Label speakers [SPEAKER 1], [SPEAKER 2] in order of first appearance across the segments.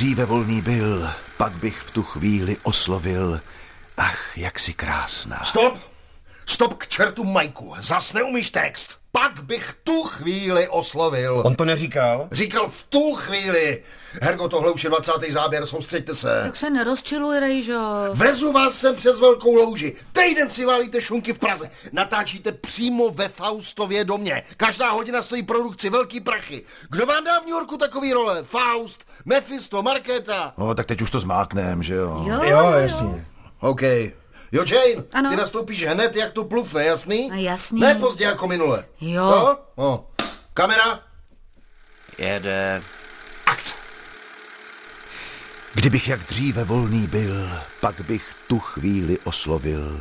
[SPEAKER 1] dříve volný byl, pak bych v tu chvíli oslovil. Ach, jak si krásná.
[SPEAKER 2] Stop! Stop k čertu Majku, zas neumíš text. Pak bych tu chvíli oslovil.
[SPEAKER 3] On to neříkal?
[SPEAKER 2] Říkal v tu chvíli. Hergo, tohle už je 20. záběr, soustřeďte se.
[SPEAKER 4] Tak se nerozčiluj, Rejžo.
[SPEAKER 2] Vezu vás sem přes velkou louži. Týden si válíte šunky v Praze. Natáčíte přímo ve Faustově domě. Každá hodina stojí produkci velký prachy. Kdo vám dá v New Yorku takový role? Faust, Mephisto, Markéta.
[SPEAKER 1] No, tak teď už to zmáknem, že jo?
[SPEAKER 4] Jo,
[SPEAKER 3] Jo, jasně.
[SPEAKER 2] OK. Jo, Jane,
[SPEAKER 4] Ano.
[SPEAKER 2] ty nastoupíš hned, jak tu plufne, jasný?
[SPEAKER 4] No, jasný.
[SPEAKER 2] Ne pozdě jako minule.
[SPEAKER 4] Jo.
[SPEAKER 2] No? No. Kamera,
[SPEAKER 5] Jede.
[SPEAKER 2] akce.
[SPEAKER 1] Kdybych jak dříve volný byl, pak bych tu chvíli oslovil.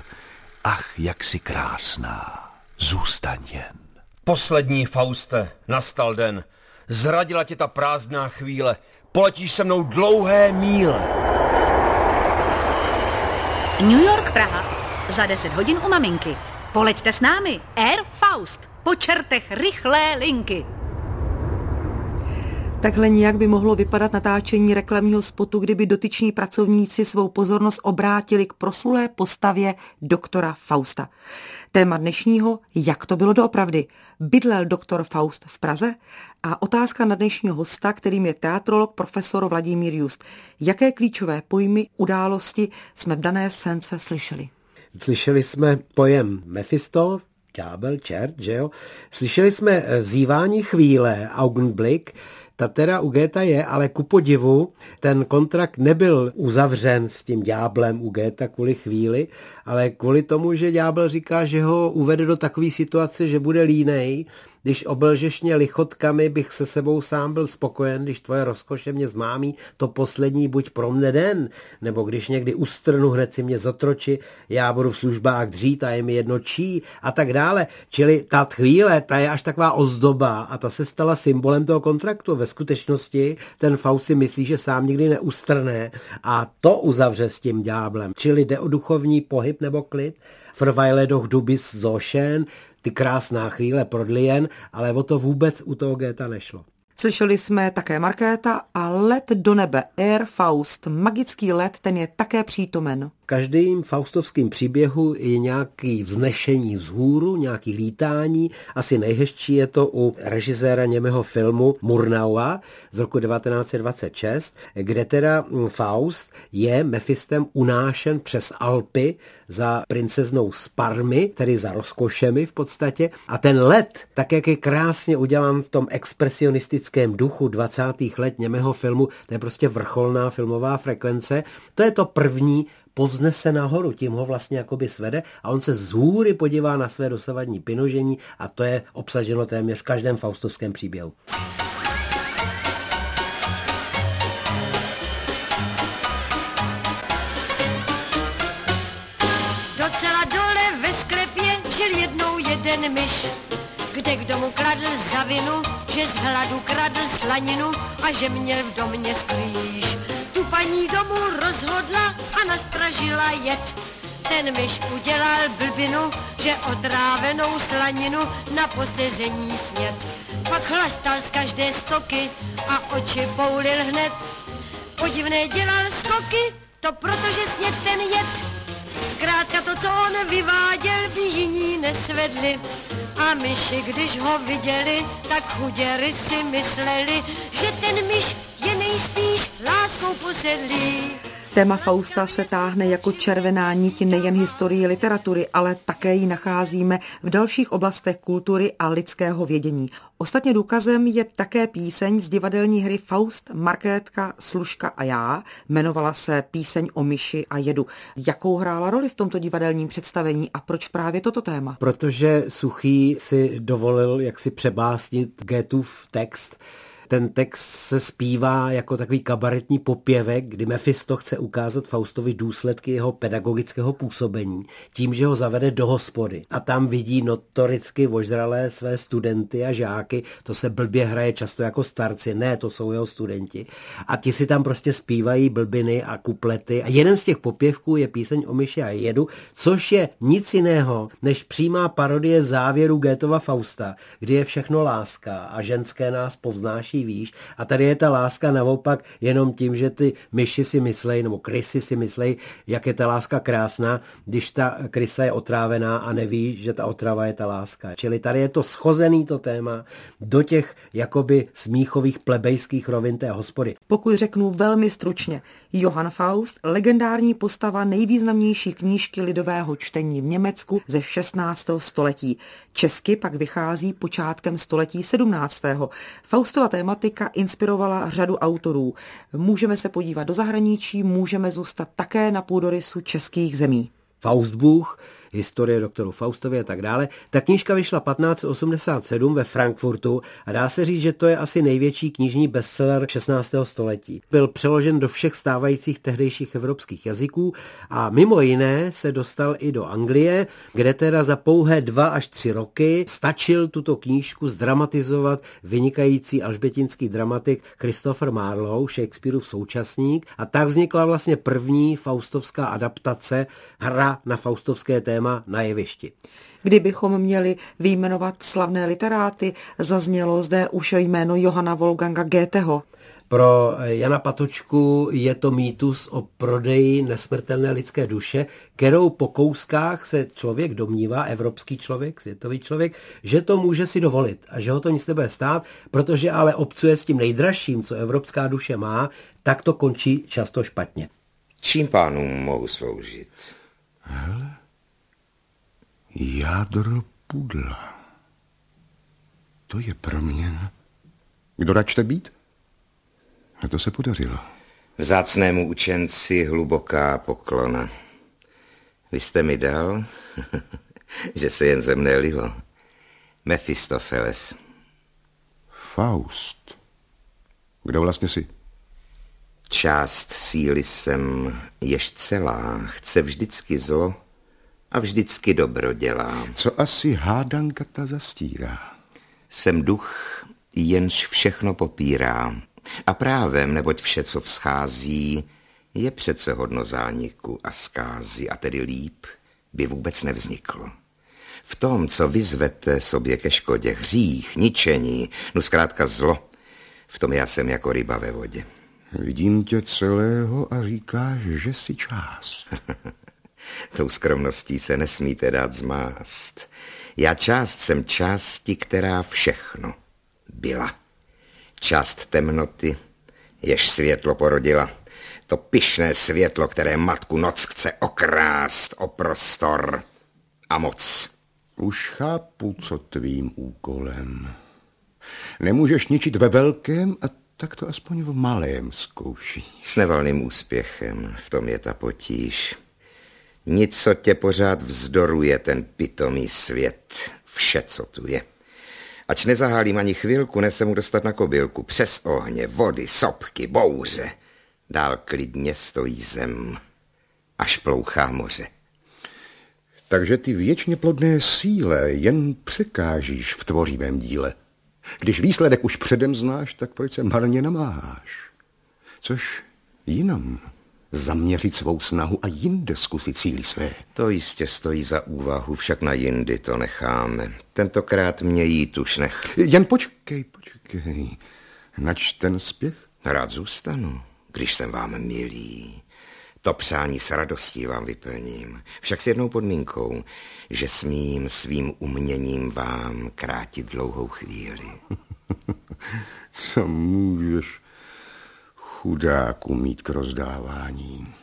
[SPEAKER 1] Ach, jak si krásná, zůstaň jen.
[SPEAKER 3] Poslední Fauste, nastal den. Zradila tě ta prázdná chvíle. Poletíš se mnou dlouhé míle.
[SPEAKER 4] New York, Praha. Za 10 hodin u maminky. Poleďte s námi. Air Faust. Po čertech rychlé linky.
[SPEAKER 6] Takhle nějak by mohlo vypadat natáčení reklamního spotu, kdyby dotyční pracovníci svou pozornost obrátili k proslulé postavě doktora Fausta. Téma dnešního, jak to bylo doopravdy. Bydlel doktor Faust v Praze? A otázka na dnešního hosta, kterým je teatrolog profesor Vladimír Just. Jaké klíčové pojmy, události jsme v dané scénce slyšeli?
[SPEAKER 7] Slyšeli jsme pojem Mephisto, ďábel, čert, že jo? Slyšeli jsme eh, vzývání chvíle, Augenblick, ta teda u Géta je, ale ku podivu ten kontrakt nebyl uzavřen s tím ďáblem u Géta kvůli chvíli, ale kvůli tomu, že ďábel říká, že ho uvede do takové situace, že bude línej, když obelžeš mě lichotkami, bych se sebou sám byl spokojen, když tvoje rozkoše mě zmámí, to poslední buď pro mne den, nebo když někdy ustrnu, hned si mě zotroči, já budu v službách dřít a je mi jedno čí a tak dále. Čili ta chvíle, ta je až taková ozdoba a ta se stala symbolem toho kontraktu. Ve skutečnosti ten Faust si myslí, že sám nikdy neustrne a to uzavře s tím ďáblem. Čili jde o duchovní pohyb nebo klid. Verweile doch du bist so schön, ty krásná chvíle prodlien, ale o to vůbec u toho Géta nešlo.
[SPEAKER 6] Slyšeli jsme také Markéta a let do nebe Air Faust, magický let, ten je také přítomen.
[SPEAKER 7] V každém faustovském příběhu je nějaký vznešení vzhůru, nějaký lítání. Asi nejhezčí je to u režiséra němého filmu Murnaua z roku 1926, kde teda Faust je Mephistem unášen přes Alpy za princeznou z Parmy, tedy za rozkošemi v podstatě. A ten let, tak jak je krásně udělán v tom expresionistickém duchu 20. let němého filmu, to je prostě vrcholná filmová frekvence. To je to první, povznese nahoru, tím ho vlastně jakoby svede a on se z hůry podívá na své dosavadní pinožení a to je obsaženo téměř v každém faustovském příběhu.
[SPEAKER 8] Docela dole ve sklepě žil jednou jeden myš, kde kdo mu kradl za vinu, že z hladu kradl slaninu a že měl v domě sklíž. Paní domu rozhodla a nastražila jet. Ten myš udělal blbinu, že otrávenou slaninu na posezení smět. Pak chlastal z každé stoky a oči poulil hned. Podivné dělal skoky, to protože sněd ten jed. Zkrátka to, co on vyváděl, by jiní nesvedli. A myši, když ho viděli, tak chuděry si mysleli, že ten myš nejspíš láskou posedlý.
[SPEAKER 6] Téma Fausta se táhne jako červená nit nejen historii literatury, ale také ji nacházíme v dalších oblastech kultury a lidského vědění. Ostatně důkazem je také píseň z divadelní hry Faust, Markétka, Služka a já. Jmenovala se Píseň o myši a jedu. Jakou hrála roli v tomto divadelním představení a proč právě toto téma?
[SPEAKER 7] Protože Suchý si dovolil jak si přebásnit Goethův text Ten text se zpívá jako takový kabaretní popěvek, kdy Mephisto chce ukázat Faustovi důsledky jeho pedagogického působení tím, že ho zavede do hospody. A tam vidí notoricky vožralé své studenty a žáky, to se blbě hraje často jako starci, ne, to jsou jeho studenti. A ti si tam prostě zpívají blbiny a kuplety. A jeden z těch popěvků je píseň o myši a jedu, což je nic jiného, než přímá parodie závěru Gétova Fausta, kdy je všechno láska a ženské nás povznáší výš. A tady je ta láska naopak jenom tím, že ty myši si myslejí, nebo krysy si myslejí, jak je ta láska krásná, když ta krysa je otrávená a neví, že ta otrava je ta láska. Čili tady je to schozený to téma do těch jakoby smíchových plebejských rovin té hospody.
[SPEAKER 6] Pokud řeknu velmi stručně, Johann Faust, legendární postava nejvýznamnější knížky lidového čtení v Německu ze 16. století. Česky pak vychází počátkem století 17. Faustova tématika inspirovala řadu autorů. Můžeme se podívat do zahraničí, můžeme zůstat také na půdorysu českých zemí.
[SPEAKER 7] Faustbuch, historie doktoru Faustovi a tak dále. Ta knížka vyšla 1587 ve Frankfurtu a dá se říct, že to je asi největší knižní bestseller 16. století. Byl přeložen do všech stávajících tehdejších evropských jazyků a mimo jiné se dostal i do Anglie, kde teda za pouhé dva až tři roky stačil tuto knížku zdramatizovat vynikající alžbětinský dramatik Christopher Marlowe, Shakespeareův současník a tak vznikla vlastně první faustovská adaptace hra na faustovské téma téma na jevišti.
[SPEAKER 6] Kdybychom měli vyjmenovat slavné literáty, zaznělo zde už jméno Johana Wolfganga Goetheho.
[SPEAKER 7] Pro Jana Patočku je to mýtus o prodeji nesmrtelné lidské duše, kterou po kouskách se člověk domnívá, evropský člověk, světový člověk, že to může si dovolit a že ho to nic nebude stát, protože ale obcuje s tím nejdražším, co evropská duše má, tak to končí často špatně.
[SPEAKER 5] Čím pánům mohu sloužit?
[SPEAKER 1] Hele, Jádro pudla. To je proměn. Kdo račte být? A to se podařilo.
[SPEAKER 5] Vzácnému učenci hluboká poklona. Vy jste mi dal, že se jen ze mne lilo. Mephistopheles.
[SPEAKER 1] Faust. Kdo vlastně jsi?
[SPEAKER 5] Část síly jsem, jež celá, chce vždycky zlo, a vždycky dobro dělá.
[SPEAKER 1] Co asi hádanka ta zastírá?
[SPEAKER 5] Jsem duch, jenž všechno popírá. A právem, neboť vše, co vzchází, je přece hodno zániku a zkázy, a tedy líp by vůbec nevzniklo. V tom, co vyzvete sobě ke škodě, hřích, ničení, no zkrátka zlo, v tom já jsem jako ryba ve vodě.
[SPEAKER 1] Vidím tě celého a říkáš, že jsi část.
[SPEAKER 5] Tou skromností se nesmíte dát zmást. Já část jsem části, která všechno byla. Část temnoty, jež světlo porodila. To pyšné světlo, které matku noc chce okrást o prostor a moc.
[SPEAKER 1] Už chápu, co tvým úkolem. Nemůžeš ničit ve velkém a tak to aspoň v malém zkouší.
[SPEAKER 5] S nevalným úspěchem, v tom je ta potíž. Nic, co tě pořád vzdoruje ten pitomý svět, vše, co tu je. Ač nezahálím ani chvilku, nese mu dostat na kobylku. Přes ohně, vody, sopky, bouře. Dál klidně stojí zem, až plouchá moře.
[SPEAKER 1] Takže ty věčně plodné síle jen překážíš v tvořivém díle. Když výsledek už předem znáš, tak proč se marně namáháš? Což jinam zaměřit svou snahu a jinde zkusit síly své.
[SPEAKER 5] To jistě stojí za úvahu, však na jindy to necháme. Tentokrát mě jít už nech.
[SPEAKER 1] Jen počkej, počkej. Nač ten spěch?
[SPEAKER 5] Rád zůstanu, když jsem vám milý. To přání s radostí vám vyplním. Však s jednou podmínkou, že smím svým uměním vám krátit dlouhou chvíli.
[SPEAKER 1] Co můžeš chudáku mít k rozdávání.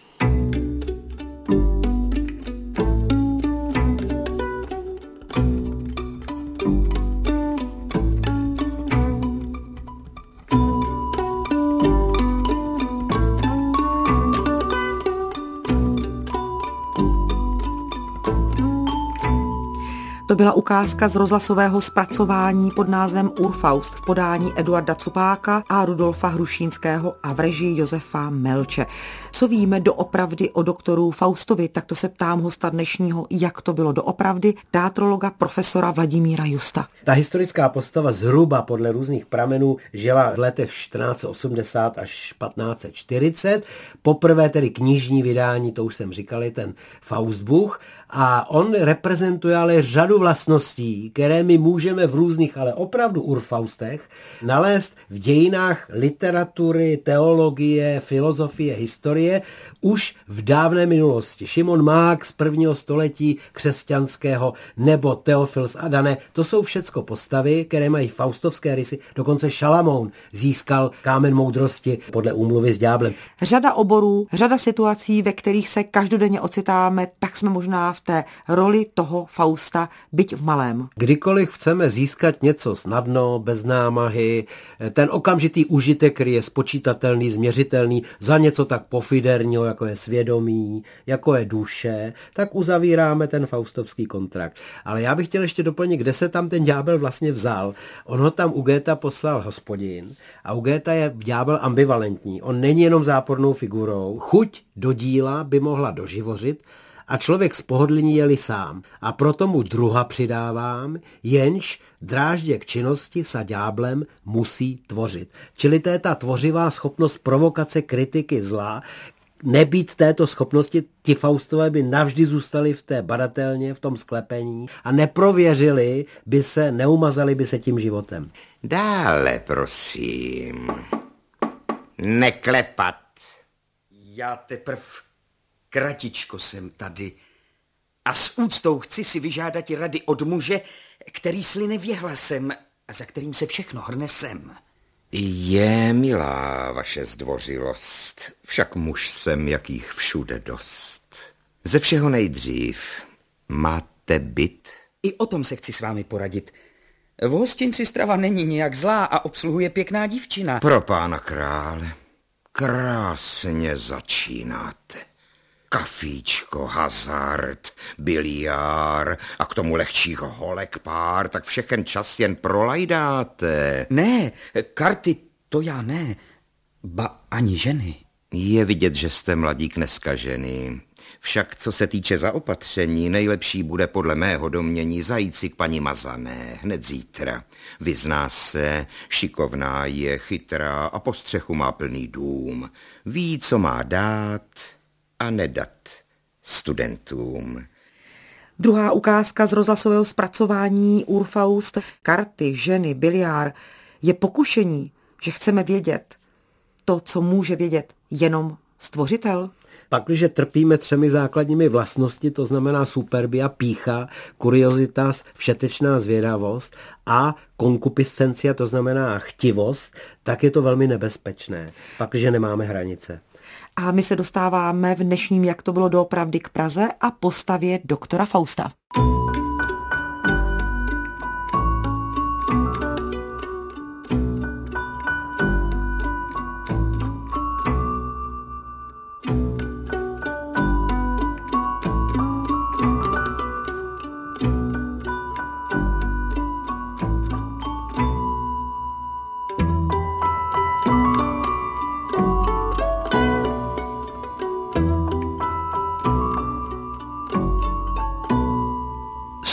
[SPEAKER 6] Byla ukázka z rozhlasového zpracování pod názvem Urfaust v podání Eduarda Cupáka a Rudolfa Hrušínského a v režii Josefa Melče. Co víme doopravdy o doktoru Faustovi, tak to se ptám hosta dnešního, jak to bylo doopravdy, teatrologa profesora Vladimíra Justa.
[SPEAKER 7] Ta historická postava zhruba podle různých pramenů žila v letech 1480 až 1540. Poprvé tedy knižní vydání, to už jsem říkal, ten Faustbuch a on reprezentuje ale řadu vlastností, které my můžeme v různých, ale opravdu urfaustech nalézt v dějinách literatury, teologie, filozofie, historie už v dávné minulosti. Šimon Mák z prvního století křesťanského nebo Teofils Adane, to jsou všecko postavy, které mají faustovské rysy, dokonce Šalamoun získal kámen moudrosti podle úmluvy s ďáblem.
[SPEAKER 6] Řada oborů, řada situací, ve kterých se každodenně ocitáme, tak jsme možná v té roli toho Fausta, byť v malém.
[SPEAKER 7] Kdykoliv chceme získat něco snadno, bez námahy, ten okamžitý užitek, který je spočítatelný, změřitelný, za něco tak pofiderního, jako je svědomí, jako je duše, tak uzavíráme ten faustovský kontrakt. Ale já bych chtěl ještě doplnit, kde se tam ten ďábel vlastně vzal. On ho tam u Géta poslal hospodin a u Géta je ďábel ambivalentní. On není jenom zápornou figurou. Chuť do díla by mohla doživořit, a člověk z pohodlní jeli sám. A proto mu druha přidávám, jenž dráždě k činnosti sa ďáblem musí tvořit. Čili to je ta tvořivá schopnost provokace kritiky zla, nebýt této schopnosti, ti Faustové by navždy zůstali v té badatelně, v tom sklepení a neprověřili by se, neumazali by se tím životem.
[SPEAKER 5] Dále, prosím. Neklepat.
[SPEAKER 9] Já teprv kratičko jsem tady a s úctou chci si vyžádat rady od muže, který sline věhlasem a za kterým se všechno hrne sem.
[SPEAKER 5] Je milá vaše zdvořilost, však muž jsem, jakých všude dost. Ze všeho nejdřív, máte byt?
[SPEAKER 9] I o tom se chci s vámi poradit. V hostinci strava není nějak zlá a obsluhuje pěkná dívčina.
[SPEAKER 5] Pro pána krále, krásně začínáte. Kafíčko, hazard, biliár a k tomu lehčích holek pár, tak všechen čas jen prolajdáte.
[SPEAKER 9] Ne, karty to já ne, ba ani ženy.
[SPEAKER 5] Je vidět, že jste mladík neskažený. Však co se týče zaopatření, nejlepší bude podle mého domění zajít si k paní Mazané hned zítra. Vyzná se, šikovná je, chytrá a po střechu má plný dům. Ví, co má dát a nedat studentům.
[SPEAKER 6] Druhá ukázka z rozhlasového zpracování Urfaust, karty, ženy, biliár, je pokušení, že chceme vědět to, co může vědět jenom stvořitel.
[SPEAKER 7] Pakliže trpíme třemi základními vlastnosti, to znamená superbia, pícha, kuriozitas, všetečná zvědavost a konkupiscencia, to znamená chtivost, tak je to velmi nebezpečné, pakliže nemáme hranice.
[SPEAKER 6] A my se dostáváme v dnešním Jak to bylo doopravdy k Praze a postavě doktora Fausta.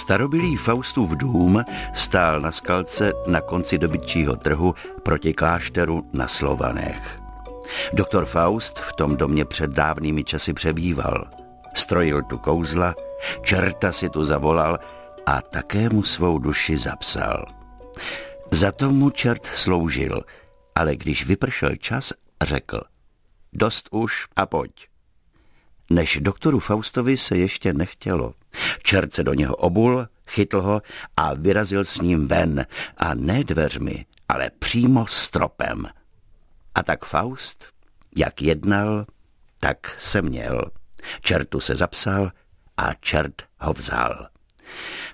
[SPEAKER 10] Starobylý Faustův dům stál na skalce na konci dobytčího trhu proti klášteru na Slovanech. Doktor Faust v tom domě před dávnými časy přebýval. Strojil tu kouzla, čerta si tu zavolal a také mu svou duši zapsal. Za to mu čert sloužil, ale když vypršel čas, řekl dost už a pojď. Než doktoru Faustovi se ještě nechtělo. Čert se do něho obul, chytl ho a vyrazil s ním ven, a ne dveřmi, ale přímo stropem. A tak Faust, jak jednal, tak se měl. Čertu se zapsal a čert ho vzal.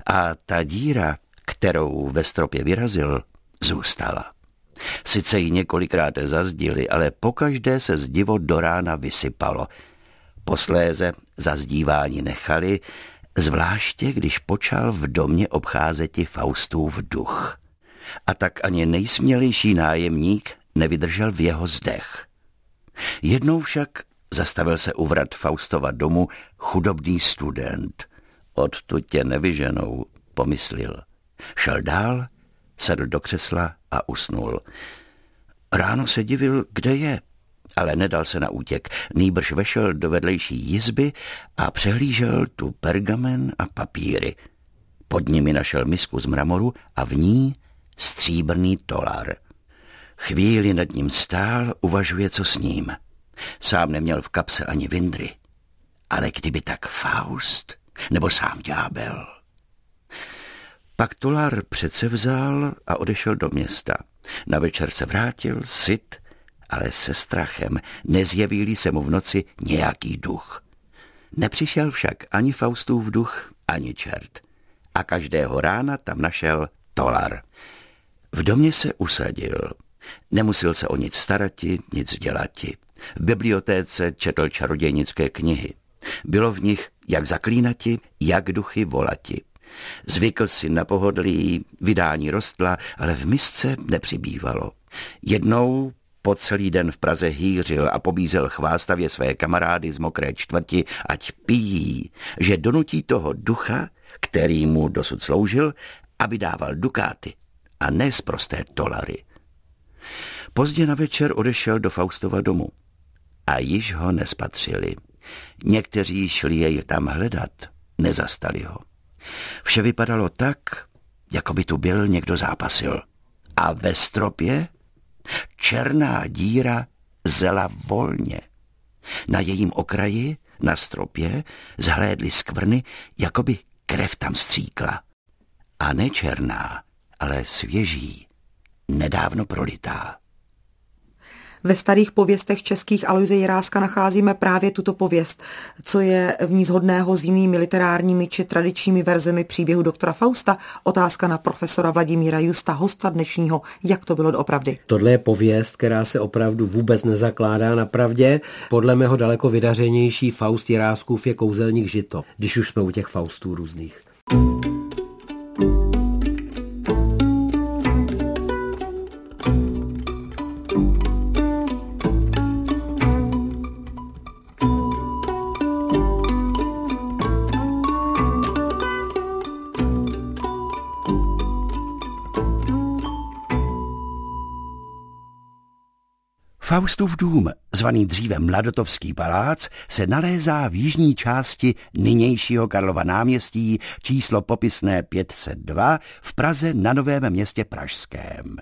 [SPEAKER 10] A ta díra, kterou ve stropě vyrazil, zůstala. Sice ji několikrát zazdili, ale pokaždé se zdivo do rána vysypalo. Posléze zazdívání nechali, Zvláště, když počal v domě obcházeti Faustův duch. A tak ani nejsmělejší nájemník nevydržel v jeho zdech. Jednou však zastavil se u vrat Faustova domu chudobný student. Odtud tě nevyženou, pomyslil. Šel dál, sedl do křesla a usnul. Ráno se divil, kde je, ale nedal se na útěk. Nýbrž vešel do vedlejší jizby a přehlížel tu pergamen a papíry. Pod nimi našel misku z mramoru a v ní stříbrný tolar. Chvíli nad ním stál, uvažuje, co s ním. Sám neměl v kapse ani vindry. Ale kdyby tak Faust, nebo sám ďábel. Pak tolar přece vzal a odešel do města. Na večer se vrátil, syt, ale se strachem, nezjeví se mu v noci nějaký duch. Nepřišel však ani Faustův duch, ani čert. A každého rána tam našel tolar. V domě se usadil. Nemusel se o nic starati, nic dělati. V bibliotéce četl čarodějnické knihy. Bylo v nich jak zaklínati, jak duchy volati. Zvykl si na pohodlí, vydání rostla, ale v misce nepřibývalo. Jednou po celý den v Praze hýřil a pobízel chvástavě své kamarády z mokré čtvrti, ať pijí, že donutí toho ducha, který mu dosud sloužil, aby dával dukáty a ne prosté dolary. Pozdě na večer odešel do Faustova domu a již ho nespatřili. Někteří šli jej tam hledat, nezastali ho. Vše vypadalo tak, jako by tu byl někdo zápasil. A ve stropě černá díra zela volně. Na jejím okraji, na stropě, zhlédly skvrny, jako by krev tam stříkla. A ne černá, ale svěží, nedávno prolitá.
[SPEAKER 6] Ve starých pověstech českých Aloise Jiráska nacházíme právě tuto pověst, co je v ní zhodného s jinými literárními či tradičními verzemi příběhu doktora Fausta. Otázka na profesora Vladimíra Justa, hosta dnešního, jak to bylo doopravdy.
[SPEAKER 7] Tohle je pověst, která se opravdu vůbec nezakládá na pravdě. Podle mého daleko vydařenější Faust Jiráskův je kouzelník žito, když už jsme u těch Faustů různých.
[SPEAKER 10] Faustův dům, zvaný dříve Mladotovský palác, se nalézá v jižní části nynějšího Karlova náměstí číslo popisné 502 v Praze na Novém městě Pražském.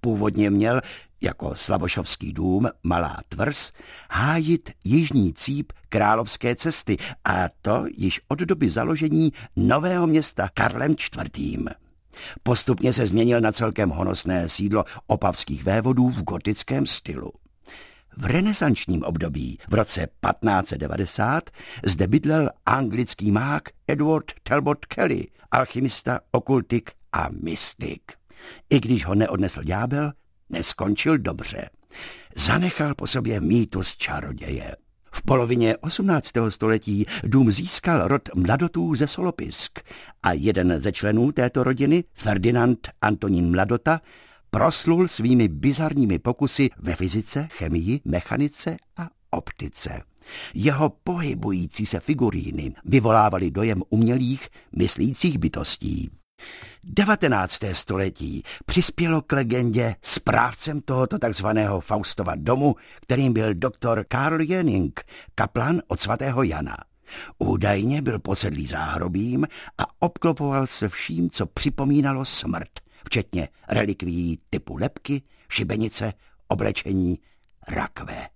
[SPEAKER 10] Původně měl jako Slavošovský dům Malá tvrz hájit jižní cíp královské cesty a to již od doby založení nového města Karlem IV. Postupně se změnil na celkem honosné sídlo opavských vévodů v gotickém stylu. V renesančním období v roce 1590 zde bydlel anglický mák Edward Talbot Kelly, alchymista, okultik a mystik. I když ho neodnesl ďábel, neskončil dobře. Zanechal po sobě mýtus čaroděje. V polovině 18. století dům získal rod mladotů ze Solopisk a jeden ze členů této rodiny, Ferdinand Antonín Mladota, proslul svými bizarními pokusy ve fyzice, chemii, mechanice a optice. Jeho pohybující se figuríny vyvolávaly dojem umělých, myslících bytostí. 19. století přispělo k legendě správcem tohoto takzvaného Faustova domu, kterým byl doktor Karl Jönning, kaplan od svatého Jana. Údajně byl posedlý záhrobím a obklopoval se vším, co připomínalo smrt, včetně relikví typu lepky, šibenice, oblečení, rakve.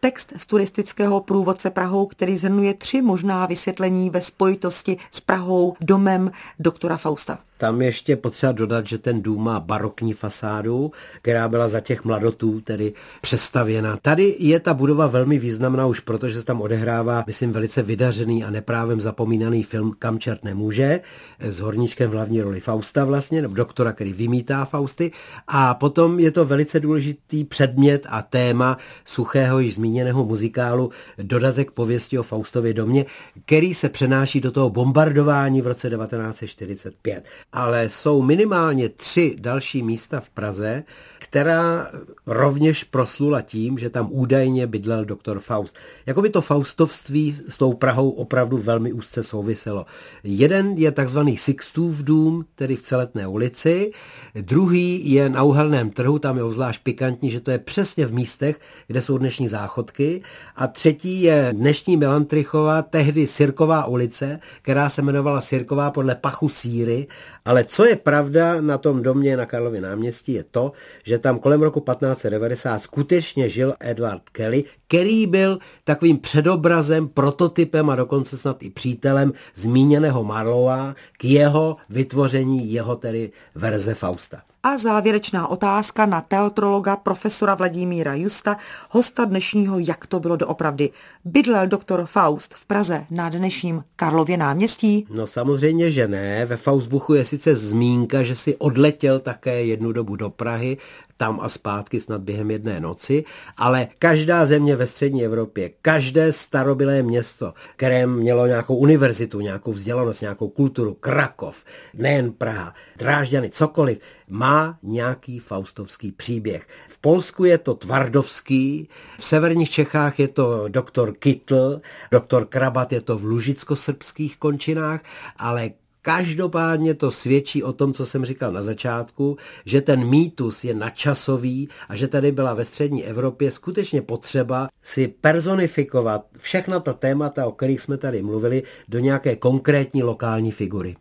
[SPEAKER 6] Text z turistického průvodce Prahou, který zhrnuje tři možná vysvětlení ve spojitosti s Prahou, domem doktora Fausta.
[SPEAKER 7] Tam ještě potřeba dodat, že ten dům má barokní fasádu, která byla za těch mladotů tedy přestavěna. Tady je ta budova velmi významná už proto, že se tam odehrává, myslím, velice vydařený a neprávem zapomínaný film Kam čert nemůže, s horníčkem v hlavní roli Fausta vlastně, nebo doktora, který vymítá Fausty. A potom je to velice důležitý předmět a téma suchého již zmíněného muzikálu Dodatek pověsti o Faustově domě, který se přenáší do toho bombardování v roce 1945 ale jsou minimálně tři další místa v Praze, která rovněž proslula tím, že tam údajně bydlel doktor Faust. Jakoby to faustovství s tou Prahou opravdu velmi úzce souviselo. Jeden je takzvaný Sixtův dům, tedy v Celetné ulici, druhý je na uhelném trhu, tam je obzvlášť pikantní, že to je přesně v místech, kde jsou dnešní záchodky a třetí je dnešní Melantrichova, tehdy Sirková ulice, která se jmenovala Sirková podle pachu síry, ale co je pravda na tom domě na Karlově náměstí je to, že tam kolem roku 1590 skutečně žil Edward Kelly, který byl takovým předobrazem, prototypem a dokonce snad i přítelem zmíněného Marlowa k jeho vytvoření jeho tedy verze Fausta.
[SPEAKER 6] A závěrečná otázka na teatrologa profesora Vladimíra Justa, hosta dnešního Jak to bylo doopravdy. Bydlel doktor Faust v Praze na dnešním Karlově náměstí?
[SPEAKER 7] No samozřejmě, že ne. Ve Faustbuchu je sice zmínka, že si odletěl také jednu dobu do Prahy, tam a zpátky snad během jedné noci, ale každá země ve střední Evropě, každé starobilé město, které mělo nějakou univerzitu, nějakou vzdělanost, nějakou kulturu, Krakov, nejen Praha, Drážďany, cokoliv, má nějaký faustovský příběh. V Polsku je to Tvardovský, v severních Čechách je to doktor Kytl, doktor Krabat je to v lužicko-srbských končinách, ale Každopádně to svědčí o tom, co jsem říkal na začátku, že ten mýtus je nadčasový a že tady byla ve střední Evropě skutečně potřeba si personifikovat všechna ta témata, o kterých jsme tady mluvili, do nějaké konkrétní lokální figury.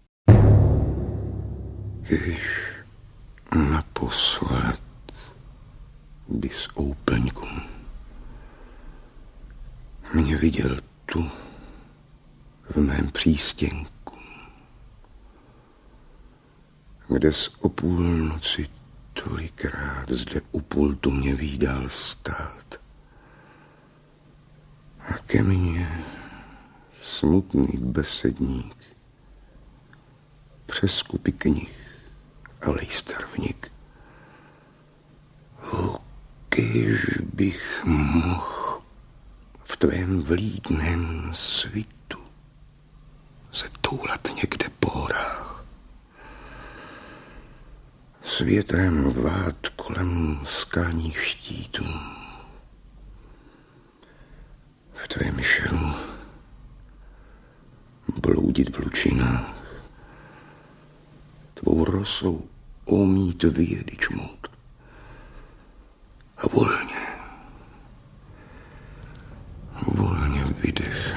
[SPEAKER 1] Když naposled bys úplňku mě viděl tu v mém přístěnku kde z o půlnoci tolikrát zde u pultu mě výdal stát. A ke mně smutný besedník přes kupy knih a lejstarvník. O, kež bych mohl v tvém vlídném svitu se toulat někde po horách s větrem vát kolem skalních štítů. V tvém šelu bloudit v lučinách, tvou rosou omít vyjedy čmout. A volně, volně vydechá.